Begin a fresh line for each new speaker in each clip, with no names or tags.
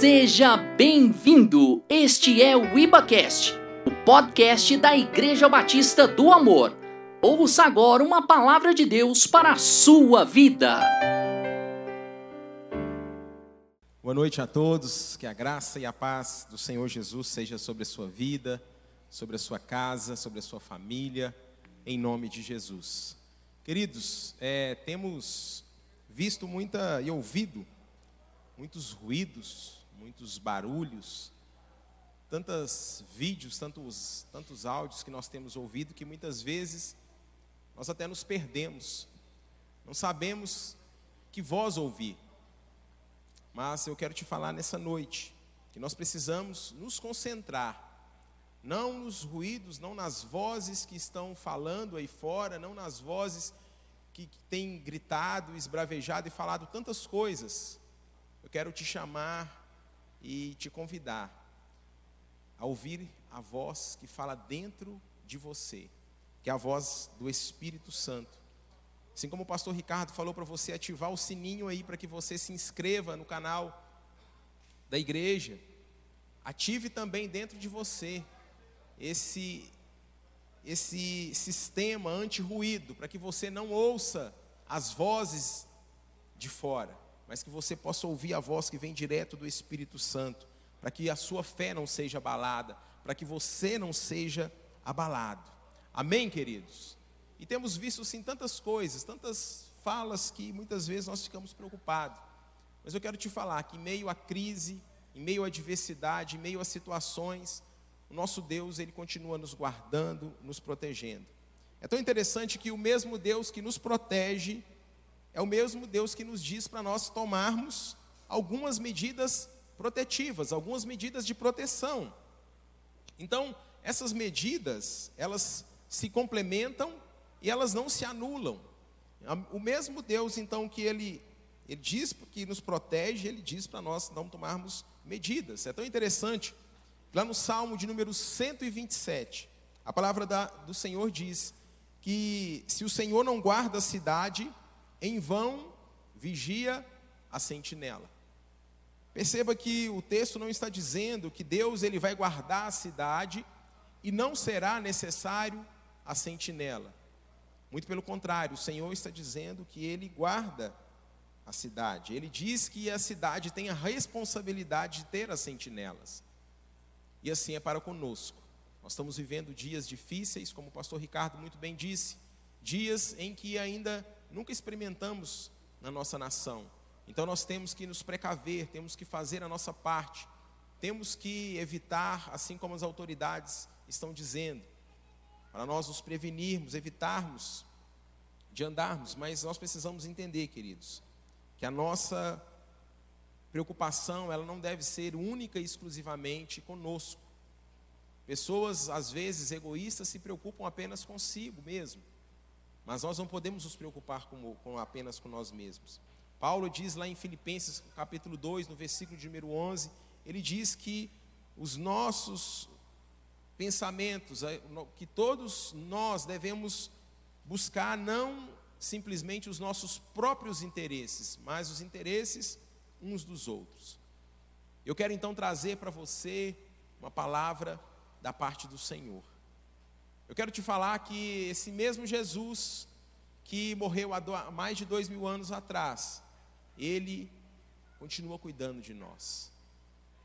Seja bem-vindo! Este é o IbaCast, o podcast da Igreja Batista do Amor. Ouça agora uma palavra de Deus para a sua vida.
Boa noite a todos, que a graça e a paz do Senhor Jesus seja sobre a sua vida, sobre a sua casa, sobre a sua família, em nome de Jesus. Queridos, é, temos visto muita e ouvido muitos ruídos, muitos barulhos, tantos vídeos, tantos, tantos áudios que nós temos ouvido que muitas vezes nós até nos perdemos, não sabemos que voz ouvir. Mas eu quero te falar nessa noite que nós precisamos nos concentrar, não nos ruídos, não nas vozes que estão falando aí fora, não nas vozes que têm gritado, esbravejado e falado tantas coisas. Eu quero te chamar e te convidar a ouvir a voz que fala dentro de você, que é a voz do Espírito Santo. Assim como o pastor Ricardo falou para você ativar o sininho aí para que você se inscreva no canal da igreja, ative também dentro de você esse esse sistema anti-ruído, para que você não ouça as vozes de fora mas que você possa ouvir a voz que vem direto do Espírito Santo, para que a sua fé não seja abalada, para que você não seja abalado. Amém, queridos? E temos visto sim tantas coisas, tantas falas que muitas vezes nós ficamos preocupados. Mas eu quero te falar que em meio à crise, em meio à adversidade, em meio a situações, o nosso Deus, ele continua nos guardando, nos protegendo. É tão interessante que o mesmo Deus que nos protege, é o mesmo Deus que nos diz para nós tomarmos algumas medidas protetivas, algumas medidas de proteção. Então, essas medidas, elas se complementam e elas não se anulam. O mesmo Deus, então, que ele, ele diz que nos protege, ele diz para nós não tomarmos medidas. É tão interessante, lá no Salmo de número 127, a palavra da, do Senhor diz que se o Senhor não guarda a cidade, em vão vigia a sentinela. Perceba que o texto não está dizendo que Deus ele vai guardar a cidade e não será necessário a sentinela. Muito pelo contrário, o Senhor está dizendo que ele guarda a cidade. Ele diz que a cidade tem a responsabilidade de ter as sentinelas. E assim é para conosco. Nós estamos vivendo dias difíceis, como o pastor Ricardo muito bem disse, dias em que ainda nunca experimentamos na nossa nação. Então nós temos que nos precaver, temos que fazer a nossa parte, temos que evitar, assim como as autoridades estão dizendo, para nós nos prevenirmos, evitarmos de andarmos, mas nós precisamos entender, queridos, que a nossa preocupação, ela não deve ser única e exclusivamente conosco. Pessoas, às vezes, egoístas, se preocupam apenas consigo mesmo. Mas nós não podemos nos preocupar com, com, apenas com nós mesmos. Paulo diz lá em Filipenses capítulo 2, no versículo de número 11, ele diz que os nossos pensamentos, eh, que todos nós devemos buscar não simplesmente os nossos próprios interesses, mas os interesses uns dos outros. Eu quero então trazer para você uma palavra da parte do Senhor. Eu quero te falar que esse mesmo Jesus que morreu há mais de dois mil anos atrás, ele continua cuidando de nós.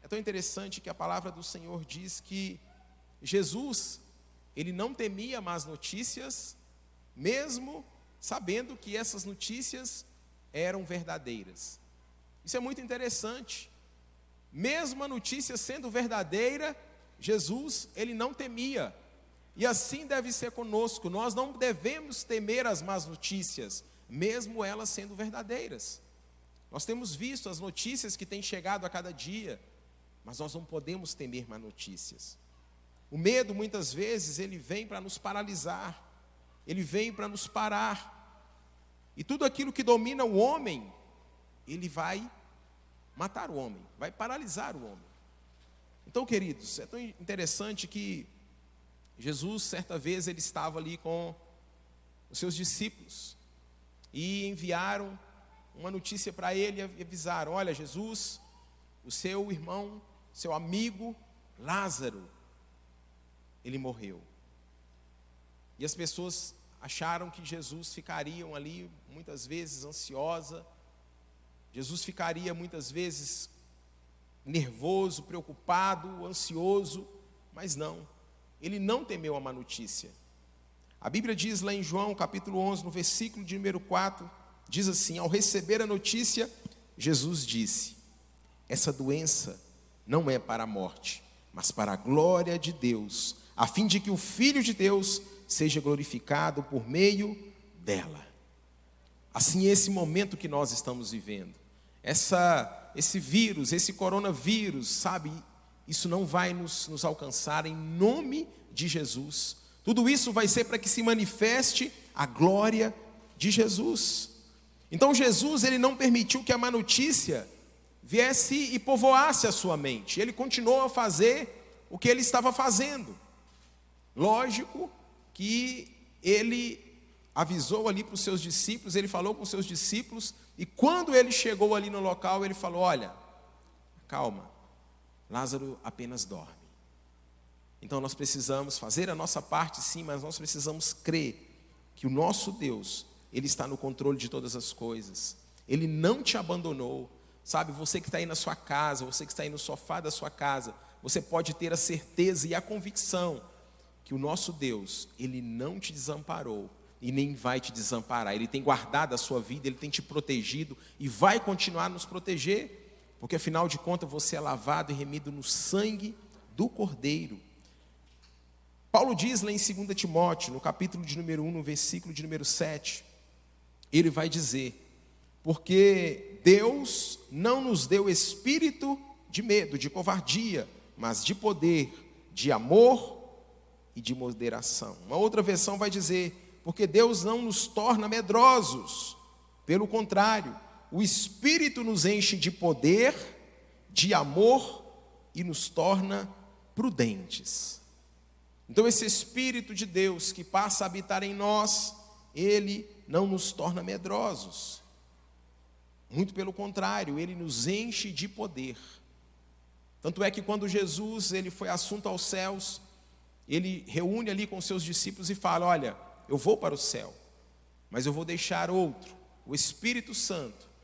É tão interessante que a palavra do Senhor diz que Jesus, ele não temia más notícias, mesmo sabendo que essas notícias eram verdadeiras. Isso é muito interessante. Mesmo a notícia sendo verdadeira, Jesus, ele não temia. E assim deve ser conosco. Nós não devemos temer as más notícias, mesmo elas sendo verdadeiras. Nós temos visto as notícias que têm chegado a cada dia, mas nós não podemos temer más notícias. O medo, muitas vezes, ele vem para nos paralisar, ele vem para nos parar. E tudo aquilo que domina o homem, ele vai matar o homem, vai paralisar o homem. Então, queridos, é tão interessante que Jesus, certa vez, ele estava ali com os seus discípulos e enviaram uma notícia para ele e avisaram: Olha, Jesus, o seu irmão, seu amigo Lázaro, ele morreu. E as pessoas acharam que Jesus ficaria ali muitas vezes ansiosa, Jesus ficaria muitas vezes nervoso, preocupado, ansioso, mas não. Ele não temeu a má notícia. A Bíblia diz lá em João, capítulo 11, no versículo de número 4, diz assim: Ao receber a notícia, Jesus disse: Essa doença não é para a morte, mas para a glória de Deus, a fim de que o Filho de Deus seja glorificado por meio dela. Assim, esse momento que nós estamos vivendo, essa, esse vírus, esse coronavírus, sabe, isso não vai nos, nos alcançar em nome de Jesus. Tudo isso vai ser para que se manifeste a glória de Jesus. Então Jesus ele não permitiu que a má notícia viesse e povoasse a sua mente. Ele continuou a fazer o que ele estava fazendo. Lógico que ele avisou ali para os seus discípulos, ele falou com os seus discípulos, e quando ele chegou ali no local, ele falou: Olha, calma, Lázaro apenas dorme. Então nós precisamos fazer a nossa parte, sim, mas nós precisamos crer que o nosso Deus, Ele está no controle de todas as coisas. Ele não te abandonou. Sabe, você que está aí na sua casa, você que está aí no sofá da sua casa, você pode ter a certeza e a convicção que o nosso Deus, Ele não te desamparou e nem vai te desamparar. Ele tem guardado a sua vida, Ele tem te protegido e vai continuar a nos proteger, porque afinal de contas você é lavado e remido no sangue do Cordeiro. Paulo diz lá em 2 Timóteo, no capítulo de número 1, no versículo de número 7, ele vai dizer: Porque Deus não nos deu espírito de medo, de covardia, mas de poder, de amor e de moderação. Uma outra versão vai dizer: Porque Deus não nos torna medrosos, pelo contrário, o espírito nos enche de poder, de amor e nos torna prudentes. Então, esse Espírito de Deus que passa a habitar em nós, ele não nos torna medrosos. Muito pelo contrário, ele nos enche de poder. Tanto é que quando Jesus ele foi assunto aos céus, ele reúne ali com seus discípulos e fala: Olha, eu vou para o céu, mas eu vou deixar outro, o Espírito Santo.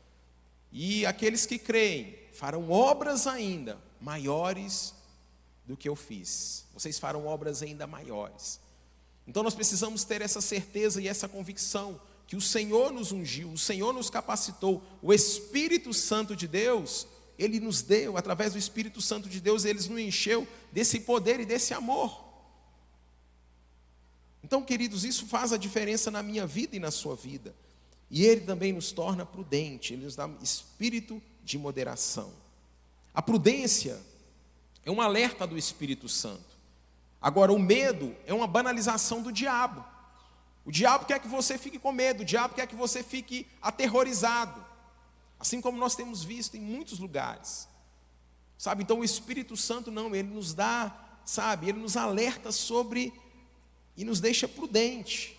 E aqueles que creem farão obras ainda maiores do que eu fiz. Vocês farão obras ainda maiores. Então nós precisamos ter essa certeza e essa convicção que o Senhor nos ungiu, o Senhor nos capacitou, o Espírito Santo de Deus, ele nos deu, através do Espírito Santo de Deus, ele nos encheu desse poder e desse amor. Então, queridos, isso faz a diferença na minha vida e na sua vida. E ele também nos torna prudente, ele nos dá espírito de moderação. A prudência é um alerta do Espírito Santo. Agora, o medo é uma banalização do diabo. O diabo quer que você fique com medo, o diabo quer que você fique aterrorizado. Assim como nós temos visto em muitos lugares. Sabe? Então o Espírito Santo não, ele nos dá, sabe, ele nos alerta sobre e nos deixa prudente.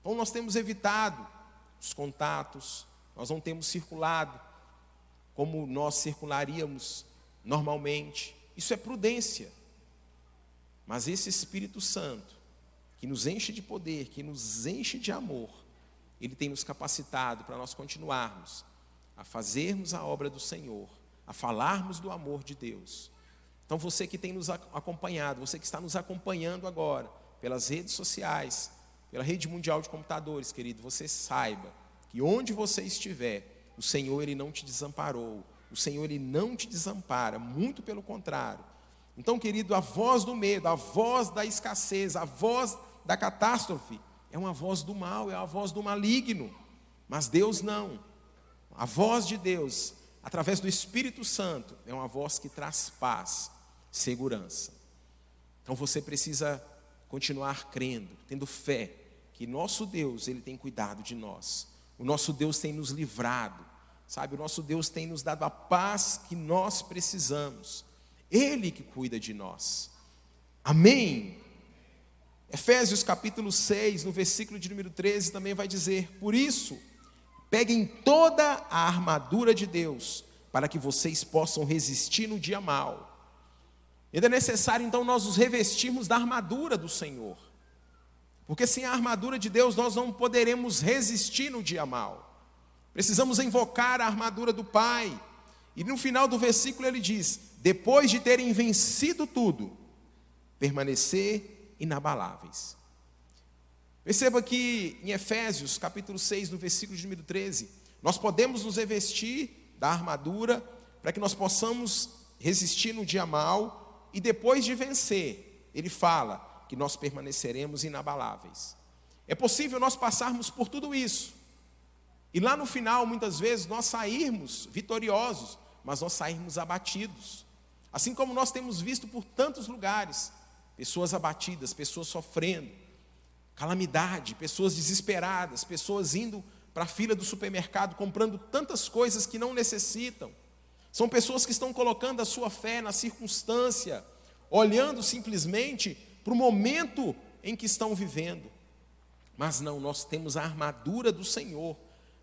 Então nós temos evitado os contatos, nós não temos circulado como nós circularíamos normalmente. Isso é prudência. Mas esse Espírito Santo, que nos enche de poder, que nos enche de amor, ele tem nos capacitado para nós continuarmos a fazermos a obra do Senhor, a falarmos do amor de Deus. Então você que tem nos acompanhado, você que está nos acompanhando agora, pelas redes sociais, pela rede mundial de computadores, querido, você saiba que onde você estiver, o Senhor ele não te desamparou, o Senhor ele não te desampara, muito pelo contrário. Então, querido, a voz do medo, a voz da escassez, a voz da catástrofe, é uma voz do mal, é uma voz do maligno. Mas Deus não. A voz de Deus, através do Espírito Santo, é uma voz que traz paz, segurança. Então você precisa continuar crendo, tendo fé que nosso Deus, ele tem cuidado de nós. O nosso Deus tem nos livrado. Sabe, o nosso Deus tem nos dado a paz que nós precisamos. Ele que cuida de nós. Amém. Efésios capítulo 6, no versículo de número 13, também vai dizer: Por isso, peguem toda a armadura de Deus, para que vocês possam resistir no dia mal. Ainda é necessário então nós nos revestirmos da armadura do Senhor. Porque sem a armadura de Deus nós não poderemos resistir no dia mal. Precisamos invocar a armadura do Pai. E no final do versículo ele diz: depois de terem vencido tudo, permanecer inabaláveis. Perceba que em Efésios, capítulo 6, no versículo de número 13, nós podemos nos revestir da armadura para que nós possamos resistir no dia mal e depois de vencer, ele fala que nós permaneceremos inabaláveis. É possível nós passarmos por tudo isso e lá no final, muitas vezes, nós sairmos vitoriosos, mas nós sairmos abatidos. Assim como nós temos visto por tantos lugares, pessoas abatidas, pessoas sofrendo, calamidade, pessoas desesperadas, pessoas indo para a fila do supermercado comprando tantas coisas que não necessitam. São pessoas que estão colocando a sua fé na circunstância, olhando simplesmente para o momento em que estão vivendo. Mas não, nós temos a armadura do Senhor,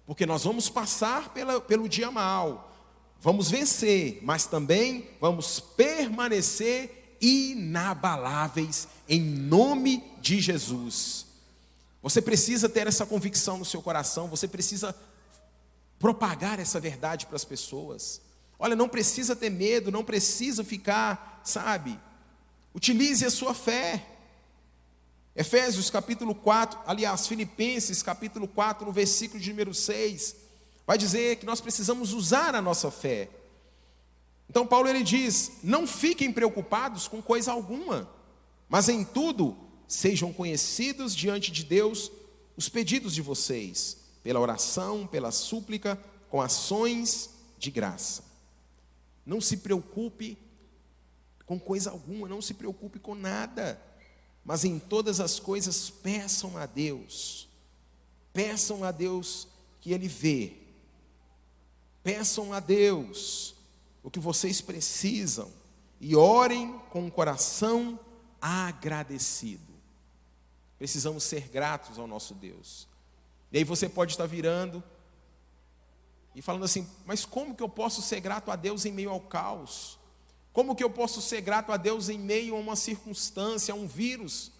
porque nós vamos passar pela, pelo dia mal, vamos vencer, mas também vamos permanecer inabaláveis em nome de Jesus. Você precisa ter essa convicção no seu coração, você precisa propagar essa verdade para as pessoas. Olha, não precisa ter medo, não precisa ficar, sabe? Utilize a sua fé. Efésios capítulo 4, aliás, Filipenses capítulo 4, no versículo de número 6, vai dizer que nós precisamos usar a nossa fé. Então Paulo ele diz: "Não fiquem preocupados com coisa alguma, mas em tudo sejam conhecidos diante de Deus os pedidos de vocês, pela oração, pela súplica, com ações de graça. Não se preocupe com coisa alguma, não se preocupe com nada, mas em todas as coisas peçam a Deus, peçam a Deus que Ele vê, peçam a Deus o que vocês precisam e orem com o coração agradecido. Precisamos ser gratos ao nosso Deus. E aí você pode estar virando e falando assim: mas como que eu posso ser grato a Deus em meio ao caos? Como que eu posso ser grato a Deus em meio a uma circunstância, a um vírus?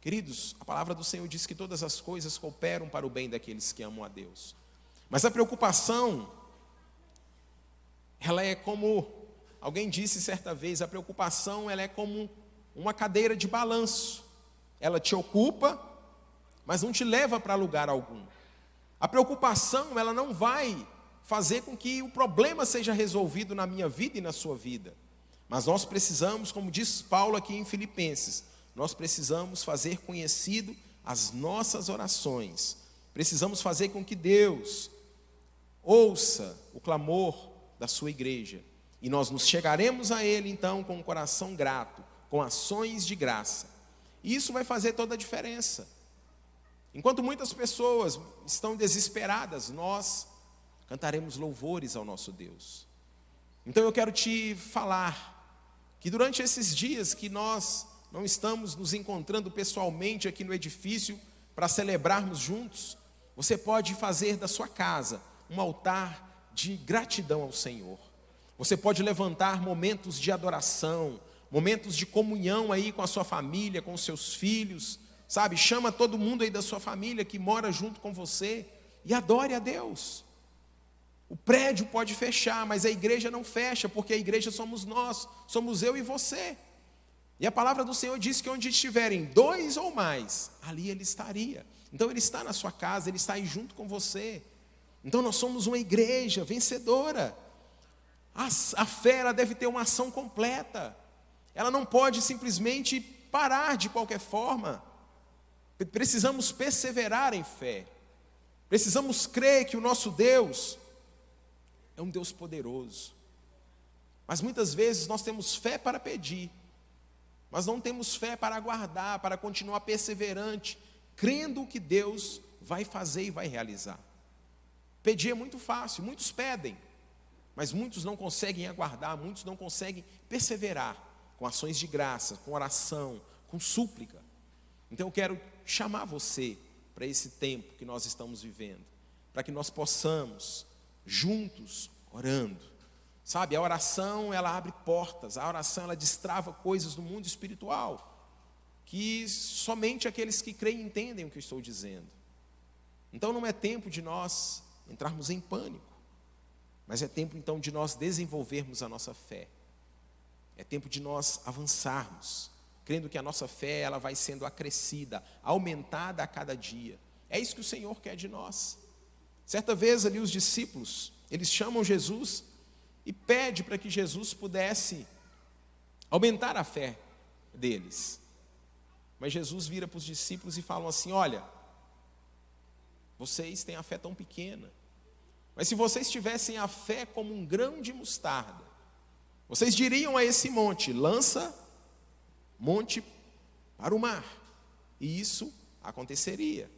Queridos, a palavra do Senhor diz que todas as coisas cooperam para o bem daqueles que amam a Deus. Mas a preocupação, ela é como, alguém disse certa vez, a preocupação ela é como uma cadeira de balanço ela te ocupa, mas não te leva para lugar algum. A preocupação, ela não vai fazer com que o problema seja resolvido na minha vida e na sua vida. Mas nós precisamos, como diz Paulo aqui em Filipenses, nós precisamos fazer conhecido as nossas orações. Precisamos fazer com que Deus ouça o clamor da sua igreja. E nós nos chegaremos a Ele então com um coração grato, com ações de graça. E isso vai fazer toda a diferença. Enquanto muitas pessoas estão desesperadas, nós cantaremos louvores ao nosso Deus. Então eu quero te falar que durante esses dias que nós não estamos nos encontrando pessoalmente aqui no edifício para celebrarmos juntos, você pode fazer da sua casa um altar de gratidão ao Senhor. Você pode levantar momentos de adoração, momentos de comunhão aí com a sua família, com os seus filhos, sabe? Chama todo mundo aí da sua família que mora junto com você e adore a Deus. O prédio pode fechar, mas a igreja não fecha, porque a igreja somos nós, somos eu e você. E a palavra do Senhor diz que onde estiverem dois ou mais, ali ele estaria. Então ele está na sua casa, ele está aí junto com você. Então nós somos uma igreja vencedora. A, a fé ela deve ter uma ação completa. Ela não pode simplesmente parar de qualquer forma. Precisamos perseverar em fé. Precisamos crer que o nosso Deus um Deus poderoso. Mas muitas vezes nós temos fé para pedir, mas não temos fé para aguardar, para continuar perseverante, crendo que Deus vai fazer e vai realizar. Pedir é muito fácil, muitos pedem, mas muitos não conseguem aguardar, muitos não conseguem perseverar com ações de graça, com oração, com súplica. Então eu quero chamar você para esse tempo que nós estamos vivendo, para que nós possamos, juntos, orando, Sabe, a oração, ela abre portas, a oração, ela destrava coisas do mundo espiritual, que somente aqueles que creem entendem o que eu estou dizendo. Então não é tempo de nós entrarmos em pânico, mas é tempo então de nós desenvolvermos a nossa fé. É tempo de nós avançarmos, crendo que a nossa fé ela vai sendo acrescida, aumentada a cada dia. É isso que o Senhor quer de nós. Certa vez ali os discípulos, eles chamam Jesus e pede para que Jesus pudesse aumentar a fé deles. Mas Jesus vira para os discípulos e fala assim: Olha, vocês têm a fé tão pequena, mas se vocês tivessem a fé como um grão de mostarda, vocês diriam a esse monte: lança monte para o mar, e isso aconteceria.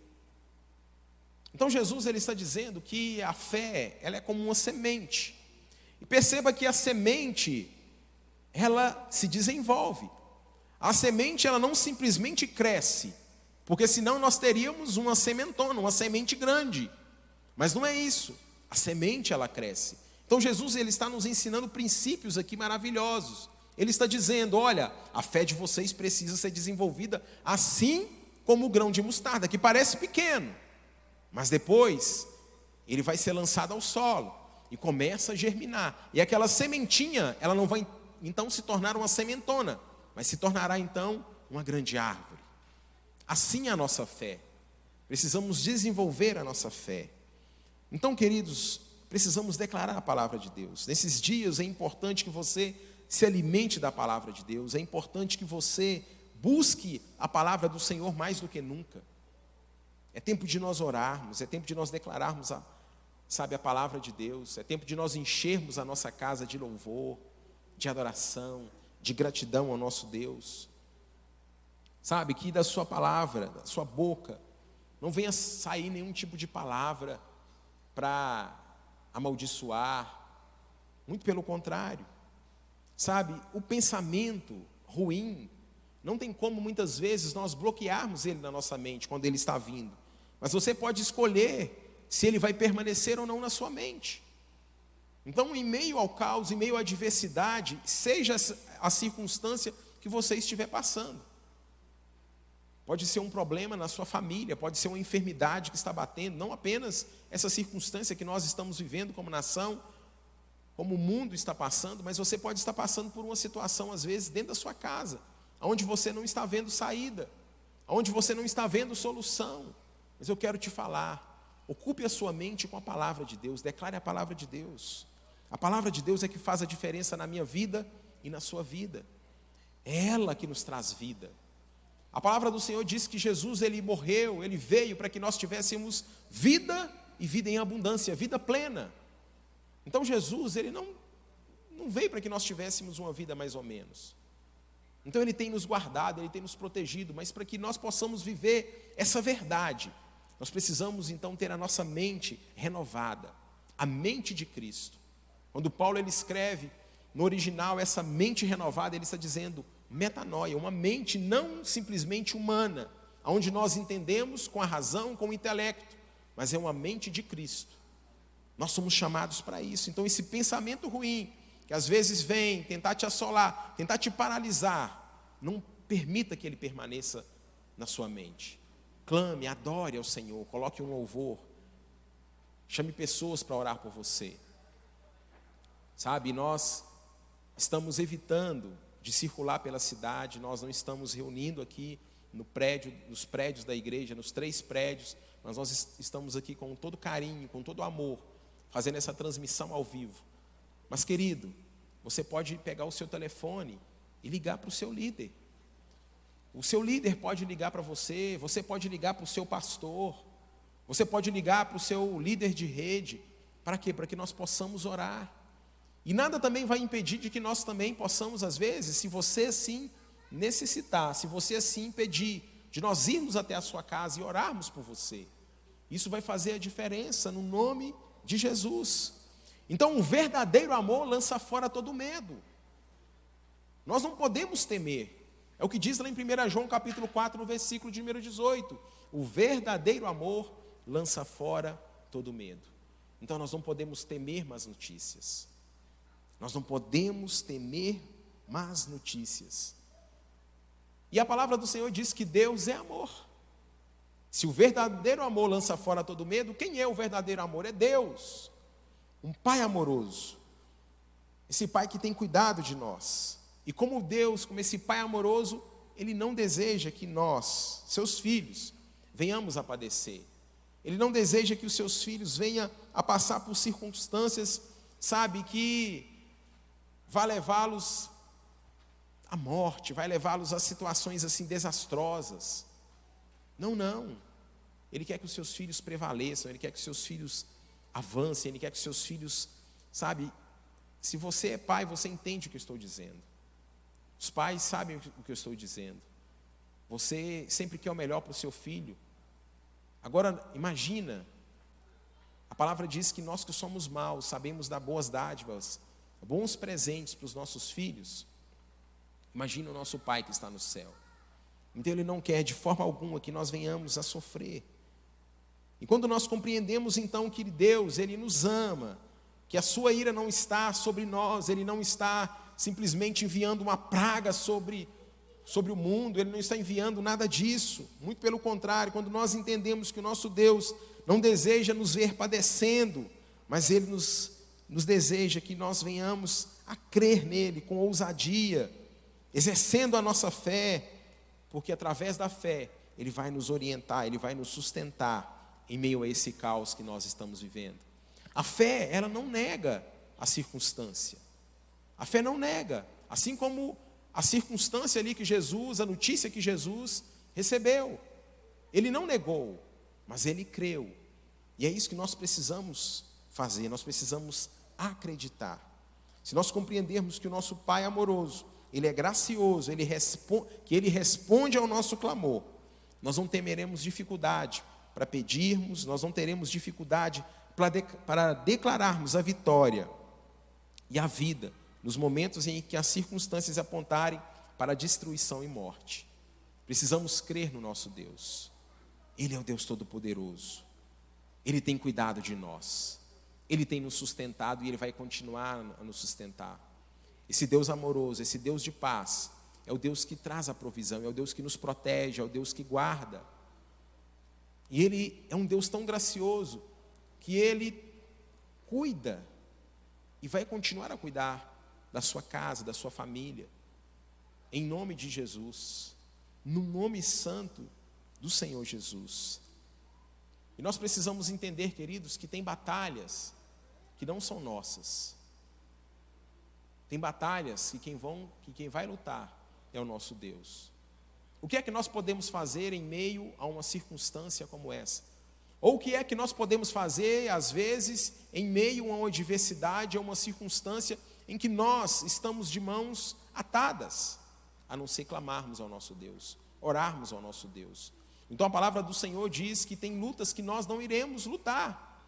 Então Jesus ele está dizendo que a fé ela é como uma semente. E perceba que a semente ela se desenvolve. A semente ela não simplesmente cresce, porque senão nós teríamos uma sementona, uma semente grande. Mas não é isso. A semente ela cresce. Então Jesus ele está nos ensinando princípios aqui maravilhosos. Ele está dizendo, olha, a fé de vocês precisa ser desenvolvida assim como o grão de mostarda, que parece pequeno, mas depois ele vai ser lançado ao solo e começa a germinar. E aquela sementinha, ela não vai então se tornar uma sementona, mas se tornará então uma grande árvore. Assim é a nossa fé. Precisamos desenvolver a nossa fé. Então, queridos, precisamos declarar a palavra de Deus. Nesses dias é importante que você se alimente da palavra de Deus, é importante que você busque a palavra do Senhor mais do que nunca. É tempo de nós orarmos, é tempo de nós declararmos a, sabe, a palavra de Deus, é tempo de nós enchermos a nossa casa de louvor, de adoração, de gratidão ao nosso Deus. Sabe, que da sua palavra, da sua boca, não venha sair nenhum tipo de palavra para amaldiçoar, muito pelo contrário. Sabe, o pensamento ruim, não tem como muitas vezes nós bloquearmos ele na nossa mente quando ele está vindo. Mas você pode escolher se ele vai permanecer ou não na sua mente. Então, em meio ao caos, em meio à adversidade, seja a circunstância que você estiver passando. Pode ser um problema na sua família, pode ser uma enfermidade que está batendo, não apenas essa circunstância que nós estamos vivendo como nação, como o mundo está passando, mas você pode estar passando por uma situação, às vezes, dentro da sua casa, onde você não está vendo saída, onde você não está vendo solução. Mas eu quero te falar, ocupe a sua mente com a palavra de Deus, declare a palavra de Deus. A palavra de Deus é que faz a diferença na minha vida e na sua vida. É ela que nos traz vida. A palavra do Senhor diz que Jesus ele morreu, ele veio para que nós tivéssemos vida e vida em abundância, vida plena. Então Jesus, ele não não veio para que nós tivéssemos uma vida mais ou menos. Então ele tem nos guardado, ele tem nos protegido, mas para que nós possamos viver essa verdade, nós precisamos então ter a nossa mente renovada, a mente de Cristo. Quando Paulo ele escreve no original essa mente renovada, ele está dizendo metanoia, uma mente não simplesmente humana, onde nós entendemos com a razão, com o intelecto, mas é uma mente de Cristo. Nós somos chamados para isso. Então esse pensamento ruim, que às vezes vem tentar te assolar, tentar te paralisar, não permita que ele permaneça na sua mente. Clame, adore ao Senhor, coloque um louvor. Chame pessoas para orar por você. Sabe, nós estamos evitando de circular pela cidade, nós não estamos reunindo aqui no prédio, nos prédios da igreja, nos três prédios, mas nós estamos aqui com todo carinho, com todo amor, fazendo essa transmissão ao vivo. Mas, querido, você pode pegar o seu telefone e ligar para o seu líder. O seu líder pode ligar para você, você pode ligar para o seu pastor, você pode ligar para o seu líder de rede. Para quê? Para que nós possamos orar. E nada também vai impedir de que nós também possamos, às vezes, se você assim necessitar, se você assim pedir, de nós irmos até a sua casa e orarmos por você. Isso vai fazer a diferença no nome de Jesus. Então, o verdadeiro amor lança fora todo medo. Nós não podemos temer. É o que diz lá em 1 João capítulo 4, no versículo de número 18. O verdadeiro amor lança fora todo medo. Então nós não podemos temer más notícias. Nós não podemos temer más notícias. E a palavra do Senhor diz que Deus é amor. Se o verdadeiro amor lança fora todo medo, quem é o verdadeiro amor? É Deus. Um pai amoroso. Esse pai que tem cuidado de nós. E como Deus, como esse pai amoroso, ele não deseja que nós, seus filhos, venhamos a padecer. Ele não deseja que os seus filhos venham a passar por circunstâncias, sabe, que vai levá-los à morte, vai levá-los a situações assim desastrosas. Não, não. Ele quer que os seus filhos prevaleçam, ele quer que os seus filhos avancem, ele quer que os seus filhos, sabe, se você é pai, você entende o que eu estou dizendo. Os pais sabem o que eu estou dizendo. Você sempre quer o melhor para o seu filho. Agora, imagina, a palavra diz que nós que somos maus sabemos dar boas dádivas, bons presentes para os nossos filhos. Imagina o nosso Pai que está no céu. Então Ele não quer de forma alguma que nós venhamos a sofrer. E quando nós compreendemos então que Deus, Ele nos ama, que a sua ira não está sobre nós, Ele não está simplesmente enviando uma praga sobre, sobre o mundo, Ele não está enviando nada disso. Muito pelo contrário, quando nós entendemos que o nosso Deus não deseja nos ver padecendo, mas Ele nos, nos deseja que nós venhamos a crer nele com ousadia, exercendo a nossa fé, porque através da fé Ele vai nos orientar, Ele vai nos sustentar em meio a esse caos que nós estamos vivendo. A fé, ela não nega a circunstância. A fé não nega, assim como a circunstância ali que Jesus, a notícia que Jesus recebeu. Ele não negou, mas ele creu. E é isso que nós precisamos fazer, nós precisamos acreditar. Se nós compreendermos que o nosso Pai amoroso, ele é gracioso, ele que ele responde ao nosso clamor, nós não temeremos dificuldade para pedirmos, nós não teremos dificuldade para, de, para declararmos a vitória e a vida nos momentos em que as circunstâncias apontarem para destruição e morte. Precisamos crer no nosso Deus. Ele é o Deus Todo-Poderoso. Ele tem cuidado de nós. Ele tem nos sustentado e Ele vai continuar a nos sustentar. Esse Deus amoroso, esse Deus de paz, é o Deus que traz a provisão, é o Deus que nos protege, é o Deus que guarda. E Ele é um Deus tão gracioso que Ele cuida e vai continuar a cuidar da sua casa, da sua família. Em nome de Jesus, no nome santo do Senhor Jesus. E nós precisamos entender, queridos, que tem batalhas que não são nossas. Tem batalhas que quem, vão, que quem vai lutar é o nosso Deus. O que é que nós podemos fazer em meio a uma circunstância como essa? Ou o que é que nós podemos fazer, às vezes, em meio a uma adversidade, a uma circunstância em que nós estamos de mãos atadas, a não ser clamarmos ao nosso Deus, orarmos ao nosso Deus. Então a palavra do Senhor diz que tem lutas que nós não iremos lutar.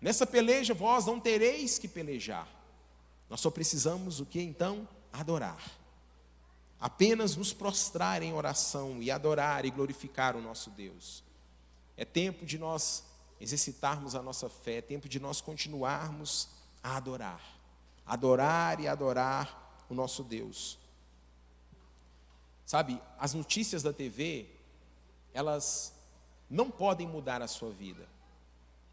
Nessa peleja vós não tereis que pelejar. Nós só precisamos o que então? Adorar. Apenas nos prostrar em oração e adorar e glorificar o nosso Deus. É tempo de nós exercitarmos a nossa fé, é tempo de nós continuarmos a adorar adorar e adorar o nosso Deus. Sabe, as notícias da TV, elas não podem mudar a sua vida.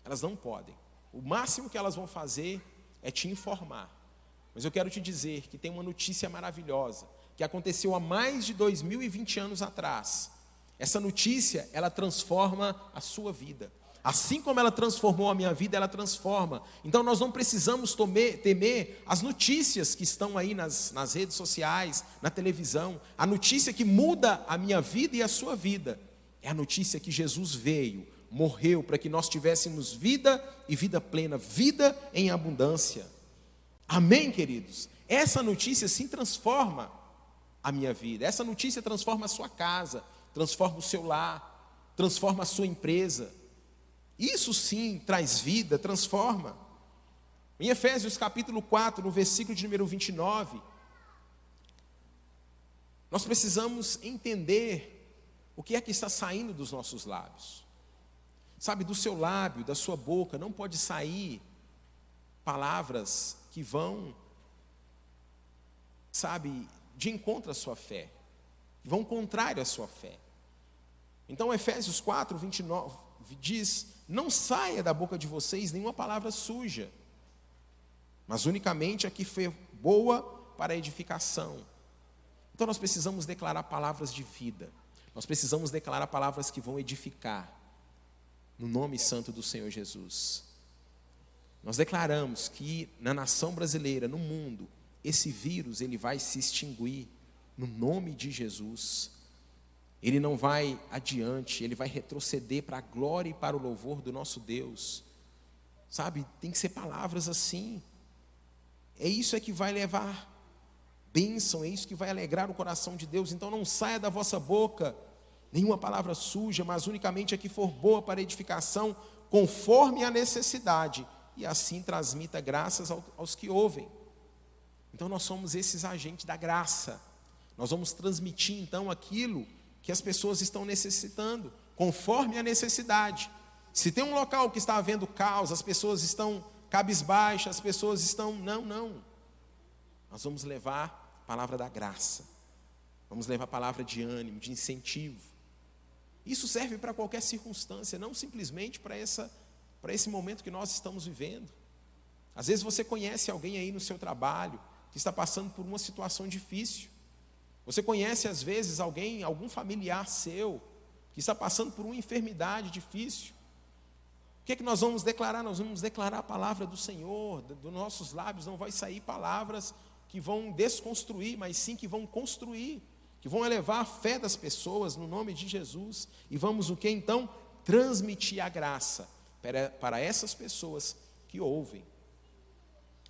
Elas não podem. O máximo que elas vão fazer é te informar. Mas eu quero te dizer que tem uma notícia maravilhosa que aconteceu há mais de 2020 anos atrás. Essa notícia, ela transforma a sua vida. Assim como ela transformou a minha vida, ela transforma. Então nós não precisamos temer as notícias que estão aí nas, nas redes sociais, na televisão. A notícia que muda a minha vida e a sua vida é a notícia que Jesus veio, morreu para que nós tivéssemos vida e vida plena, vida em abundância. Amém, queridos? Essa notícia sim transforma a minha vida. Essa notícia transforma a sua casa, transforma o seu lar, transforma a sua empresa isso sim traz vida, transforma. Em Efésios capítulo 4, no versículo de número 29, nós precisamos entender o que é que está saindo dos nossos lábios. Sabe, do seu lábio, da sua boca, não pode sair palavras que vão sabe, de encontro à sua fé, vão contrário à sua fé. Então, Efésios 4, 29 diz: Não saia da boca de vocês nenhuma palavra suja, mas unicamente a que foi boa para edificação. Então, nós precisamos declarar palavras de vida, nós precisamos declarar palavras que vão edificar, no nome santo do Senhor Jesus. Nós declaramos que na nação brasileira, no mundo, esse vírus ele vai se extinguir no nome de Jesus. Ele não vai adiante, ele vai retroceder para a glória e para o louvor do nosso Deus. Sabe, tem que ser palavras assim. É isso é que vai levar bênção, é isso que vai alegrar o coração de Deus. Então não saia da vossa boca nenhuma palavra suja, mas unicamente a que for boa para edificação, conforme a necessidade, e assim transmita graças aos que ouvem. Então nós somos esses agentes da graça. Nós vamos transmitir então aquilo que as pessoas estão necessitando, conforme a necessidade. Se tem um local que está havendo caos, as pessoas estão cabisbaixas, as pessoas estão. Não, não. Nós vamos levar a palavra da graça. Vamos levar a palavra de ânimo, de incentivo. Isso serve para qualquer circunstância, não simplesmente para, essa, para esse momento que nós estamos vivendo. Às vezes você conhece alguém aí no seu trabalho que está passando por uma situação difícil. Você conhece às vezes alguém, algum familiar seu, que está passando por uma enfermidade difícil. O que é que nós vamos declarar? Nós vamos declarar a palavra do Senhor, dos nossos lábios não vai sair palavras que vão desconstruir, mas sim que vão construir, que vão elevar a fé das pessoas no nome de Jesus. E vamos o que então? Transmitir a graça para, para essas pessoas que ouvem.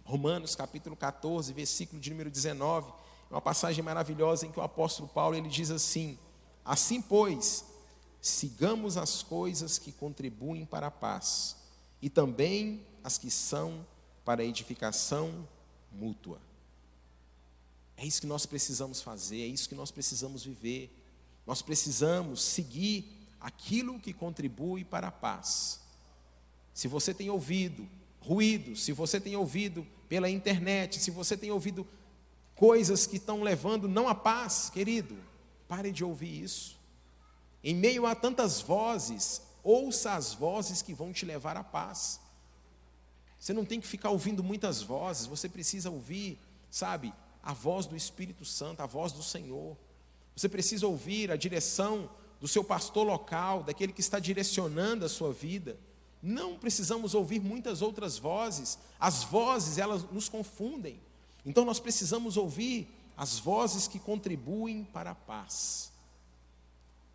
Romanos capítulo 14, versículo de número 19 uma passagem maravilhosa em que o apóstolo Paulo ele diz assim: Assim, pois, sigamos as coisas que contribuem para a paz e também as que são para a edificação mútua. É isso que nós precisamos fazer, é isso que nós precisamos viver. Nós precisamos seguir aquilo que contribui para a paz. Se você tem ouvido ruído, se você tem ouvido pela internet, se você tem ouvido coisas que estão levando não a paz, querido, pare de ouvir isso. Em meio a tantas vozes, ouça as vozes que vão te levar à paz. Você não tem que ficar ouvindo muitas vozes, você precisa ouvir, sabe, a voz do Espírito Santo, a voz do Senhor. Você precisa ouvir a direção do seu pastor local, daquele que está direcionando a sua vida. Não precisamos ouvir muitas outras vozes. As vozes, elas nos confundem. Então nós precisamos ouvir as vozes que contribuem para a paz,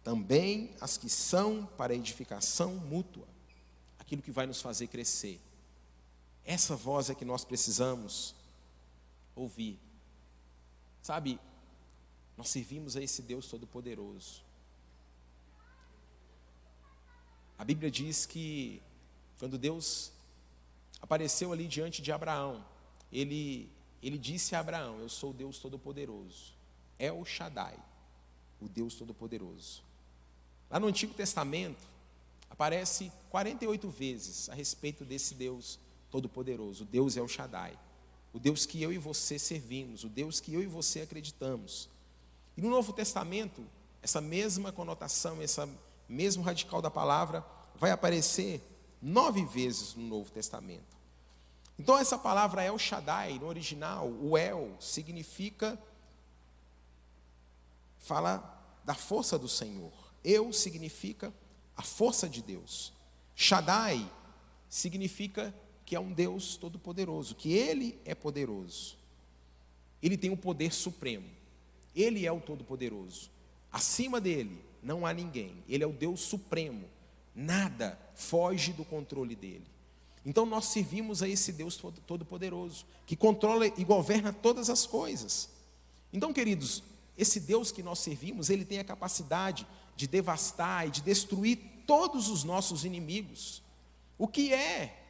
também as que são para a edificação mútua, aquilo que vai nos fazer crescer. Essa voz é que nós precisamos ouvir. Sabe, nós servimos a esse Deus Todo-Poderoso. A Bíblia diz que quando Deus apareceu ali diante de Abraão, ele ele disse a Abraão: Eu sou o Deus Todo-Poderoso. É o Shaddai, o Deus Todo-Poderoso. Lá no Antigo Testamento, aparece 48 vezes a respeito desse Deus Todo-Poderoso. O Deus é o Shaddai. O Deus que eu e você servimos, o Deus que eu e você acreditamos. E no Novo Testamento, essa mesma conotação, essa mesmo radical da palavra, vai aparecer nove vezes no Novo Testamento. Então, essa palavra El Shaddai, no original, o El, significa, fala da força do Senhor. Eu significa a força de Deus. Shaddai significa que é um Deus todo-poderoso, que Ele é poderoso. Ele tem o poder supremo. Ele é o todo-poderoso. Acima dele não há ninguém. Ele é o Deus supremo. Nada foge do controle dele. Então nós servimos a esse Deus Todo-Poderoso, que controla e governa todas as coisas. Então, queridos, esse Deus que nós servimos, ele tem a capacidade de devastar e de destruir todos os nossos inimigos. O que é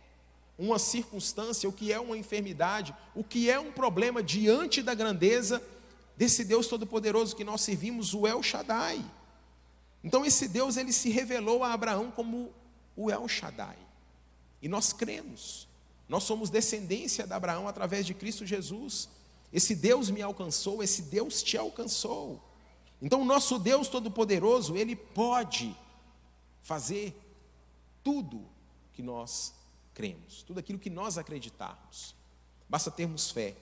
uma circunstância, o que é uma enfermidade, o que é um problema diante da grandeza desse Deus Todo-Poderoso que nós servimos, o El Shaddai. Então esse Deus ele se revelou a Abraão como o El Shaddai. E nós cremos. Nós somos descendência de Abraão através de Cristo Jesus. Esse Deus me alcançou, esse Deus te alcançou. Então, o nosso Deus Todo-Poderoso, Ele pode fazer tudo que nós cremos, tudo aquilo que nós acreditarmos. Basta termos fé.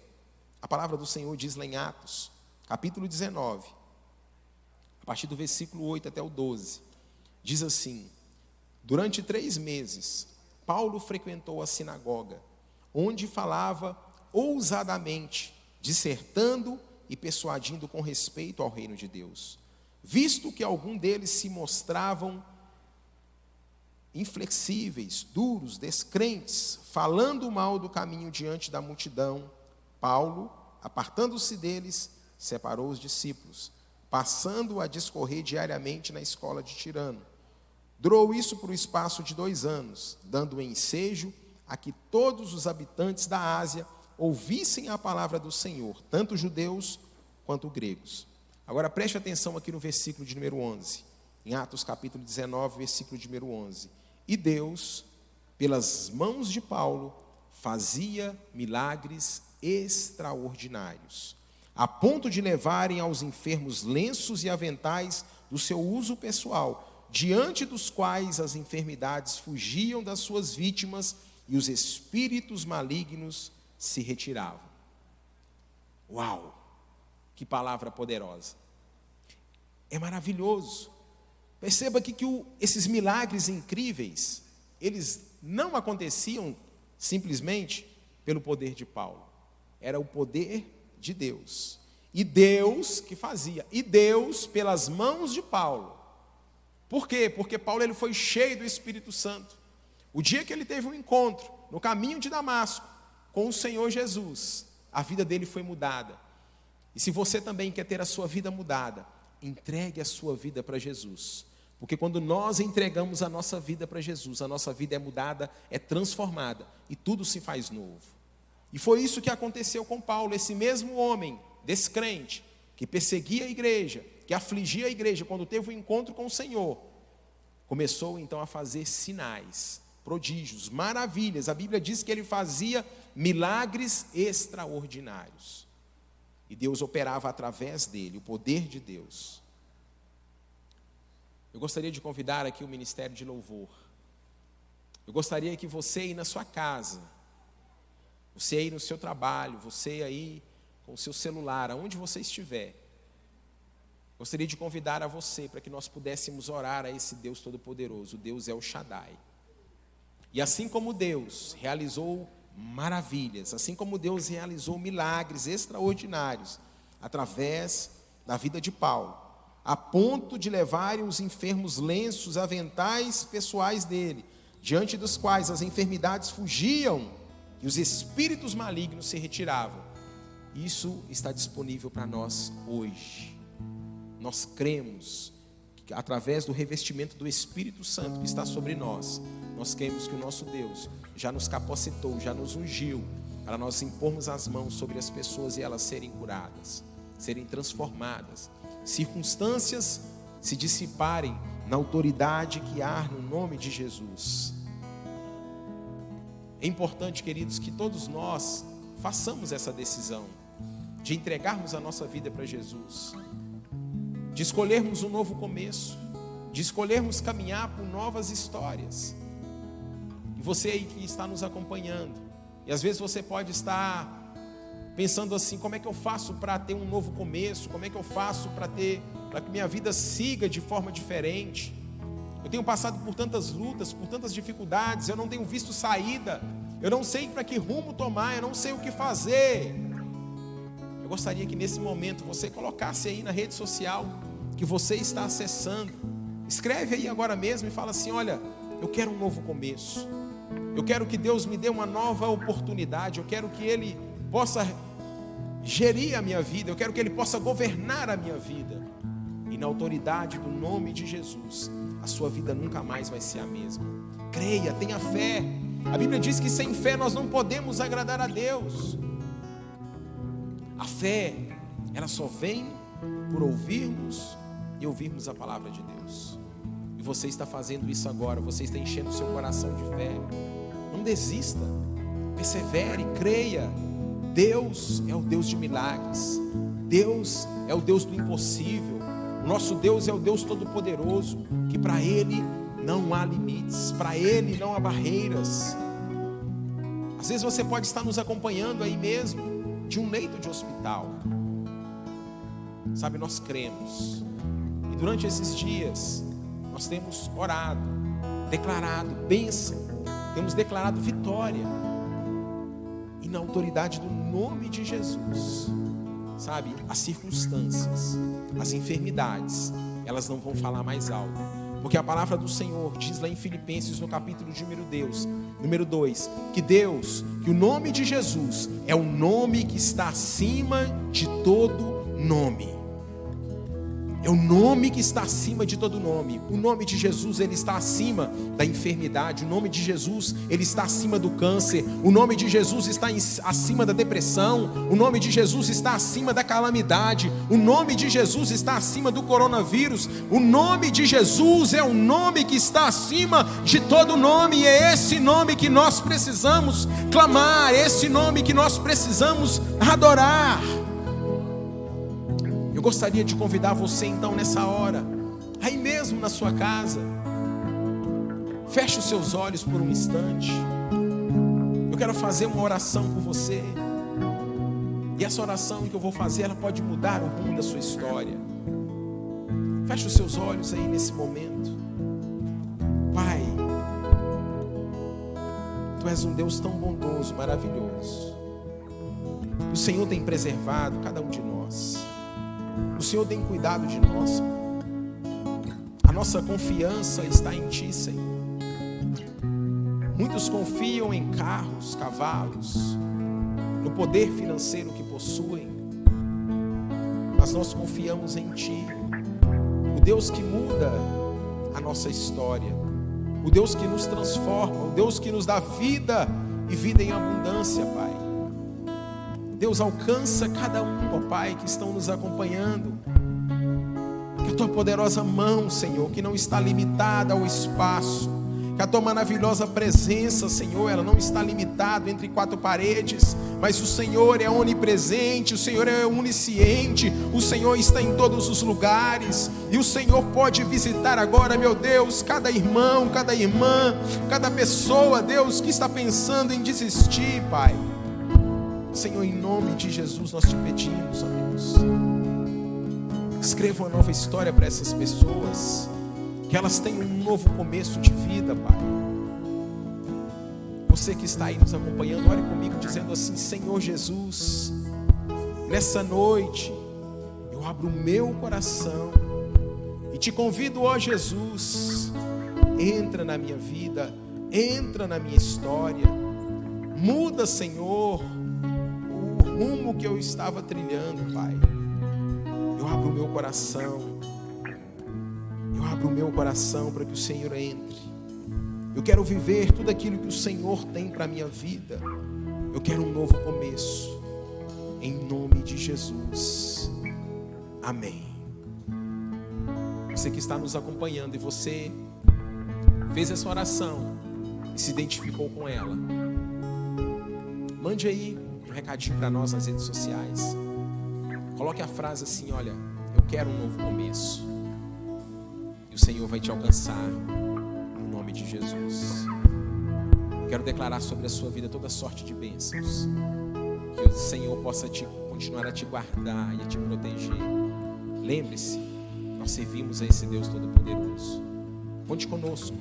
A palavra do Senhor diz lá em Atos, capítulo 19, a partir do versículo 8 até o 12, diz assim: Durante três meses, Paulo frequentou a sinagoga, onde falava ousadamente, dissertando e persuadindo com respeito ao reino de Deus. Visto que algum deles se mostravam inflexíveis, duros, descrentes, falando mal do caminho diante da multidão, Paulo, apartando-se deles, separou os discípulos, passando a discorrer diariamente na escola de Tirano. Durou isso por um espaço de dois anos, dando ensejo a que todos os habitantes da Ásia ouvissem a palavra do Senhor, tanto judeus quanto gregos. Agora preste atenção aqui no versículo de número 11, em Atos capítulo 19, versículo de número 11. E Deus, pelas mãos de Paulo, fazia milagres extraordinários, a ponto de levarem aos enfermos lenços e aventais do seu uso pessoal, diante dos quais as enfermidades fugiam das suas vítimas e os espíritos malignos se retiravam. Uau! Que palavra poderosa! É maravilhoso. Perceba aqui que o, esses milagres incríveis, eles não aconteciam simplesmente pelo poder de Paulo. Era o poder de Deus. E Deus que fazia. E Deus pelas mãos de Paulo. Por quê? Porque Paulo ele foi cheio do Espírito Santo. O dia que ele teve um encontro no caminho de Damasco com o Senhor Jesus, a vida dele foi mudada. E se você também quer ter a sua vida mudada, entregue a sua vida para Jesus. Porque quando nós entregamos a nossa vida para Jesus, a nossa vida é mudada, é transformada e tudo se faz novo. E foi isso que aconteceu com Paulo, esse mesmo homem, descrente, que perseguia a igreja, que afligia a igreja, quando teve o um encontro com o Senhor, começou então a fazer sinais, prodígios, maravilhas. A Bíblia diz que ele fazia milagres extraordinários. E Deus operava através dele, o poder de Deus. Eu gostaria de convidar aqui o ministério de louvor. Eu gostaria que você aí na sua casa, você aí no seu trabalho, você aí com o seu celular, aonde você estiver, gostaria de convidar a você para que nós pudéssemos orar a esse Deus Todo-Poderoso. Deus é o Shaddai. E assim como Deus realizou maravilhas, assim como Deus realizou milagres extraordinários através da vida de Paulo, a ponto de levarem os enfermos lenços, aventais pessoais dele, diante dos quais as enfermidades fugiam e os espíritos malignos se retiravam. Isso está disponível para nós hoje. Nós cremos que através do revestimento do Espírito Santo que está sobre nós, nós cremos que o nosso Deus já nos capacitou, já nos ungiu, para nós impormos as mãos sobre as pessoas e elas serem curadas, serem transformadas, circunstâncias se dissiparem na autoridade que há no nome de Jesus. É importante, queridos, que todos nós façamos essa decisão de entregarmos a nossa vida para Jesus, de escolhermos um novo começo, de escolhermos caminhar por novas histórias você aí que está nos acompanhando, e às vezes você pode estar pensando assim: como é que eu faço para ter um novo começo? Como é que eu faço para ter, para que minha vida siga de forma diferente? Eu tenho passado por tantas lutas, por tantas dificuldades, eu não tenho visto saída, eu não sei para que rumo tomar, eu não sei o que fazer. Eu gostaria que nesse momento você colocasse aí na rede social que você está acessando. Escreve aí agora mesmo e fala assim: olha, eu quero um novo começo. Eu quero que Deus me dê uma nova oportunidade. Eu quero que Ele possa gerir a minha vida. Eu quero que Ele possa governar a minha vida. E na autoridade do nome de Jesus, a sua vida nunca mais vai ser a mesma. Creia, tenha fé. A Bíblia diz que sem fé nós não podemos agradar a Deus. A fé, ela só vem por ouvirmos e ouvirmos a palavra de Deus. E você está fazendo isso agora, você está enchendo seu coração de fé. Não desista. Persevere, creia. Deus é o Deus de milagres. Deus é o Deus do impossível. O nosso Deus é o Deus todo-poderoso, que para ele não há limites, para ele não há barreiras. Às vezes você pode estar nos acompanhando aí mesmo, de um leito de hospital. Sabe, nós cremos. Durante esses dias, nós temos orado, declarado bênção, temos declarado vitória. E na autoridade do nome de Jesus, sabe, as circunstâncias, as enfermidades, elas não vão falar mais alto. Porque a palavra do Senhor diz lá em Filipenses, no capítulo de número Deus, número 2, que Deus, que o nome de Jesus é o nome que está acima de todo nome. É o nome que está acima de todo nome. O nome de Jesus, ele está acima da enfermidade. O nome de Jesus, ele está acima do câncer. O nome de Jesus está acima da depressão. O nome de Jesus está acima da calamidade. O nome de Jesus está acima do coronavírus. O nome de Jesus é o nome que está acima de todo nome. E é esse nome que nós precisamos clamar, é esse nome que nós precisamos adorar gostaria de convidar você então nessa hora, aí mesmo na sua casa, feche os seus olhos por um instante. Eu quero fazer uma oração por você. E essa oração que eu vou fazer, ela pode mudar o rumo da sua história. Feche os seus olhos aí nesse momento. Pai, Tu és um Deus tão bondoso, maravilhoso. O Senhor tem preservado cada um de nós. O Senhor tem cuidado de nós. A nossa confiança está em Ti, Senhor. Muitos confiam em carros, cavalos, no poder financeiro que possuem, mas nós confiamos em Ti, o Deus que muda a nossa história, o Deus que nos transforma, o Deus que nos dá vida e vida em abundância, Pai. Deus alcança cada um, ó Pai, que estão nos acompanhando. Que a tua poderosa mão, Senhor, que não está limitada ao espaço, que a tua maravilhosa presença, Senhor, ela não está limitada entre quatro paredes, mas o Senhor é onipresente, o Senhor é onisciente, o Senhor está em todos os lugares, e o Senhor pode visitar agora, meu Deus, cada irmão, cada irmã, cada pessoa, Deus, que está pensando em desistir, Pai. Senhor, em nome de Jesus, nós te pedimos, ó Deus. Escreva uma nova história para essas pessoas. Que elas tenham um novo começo de vida, Pai. Você que está aí nos acompanhando, ore comigo dizendo assim: Senhor Jesus, nessa noite, eu abro o meu coração e te convido, ó Jesus, entra na minha vida, entra na minha história, muda, Senhor rumo que eu estava trilhando, Pai. Eu abro o meu coração. Eu abro o meu coração para que o Senhor entre. Eu quero viver tudo aquilo que o Senhor tem para a minha vida. Eu quero um novo começo. Em nome de Jesus. Amém. Você que está nos acompanhando e você fez essa oração e se identificou com ela. Mande aí recadinho para nós nas redes sociais. Coloque a frase assim: Olha, eu quero um novo começo. E o Senhor vai te alcançar no nome de Jesus. Quero declarar sobre a sua vida toda sorte de bênçãos. Que o Senhor possa te, continuar a te guardar e a te proteger. Lembre-se, nós servimos a esse Deus Todo-Poderoso. Conte conosco,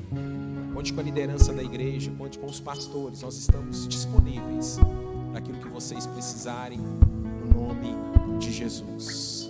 conte com a liderança da igreja, conte com os pastores. Nós estamos disponíveis daquilo que vocês precisarem, no nome de Jesus.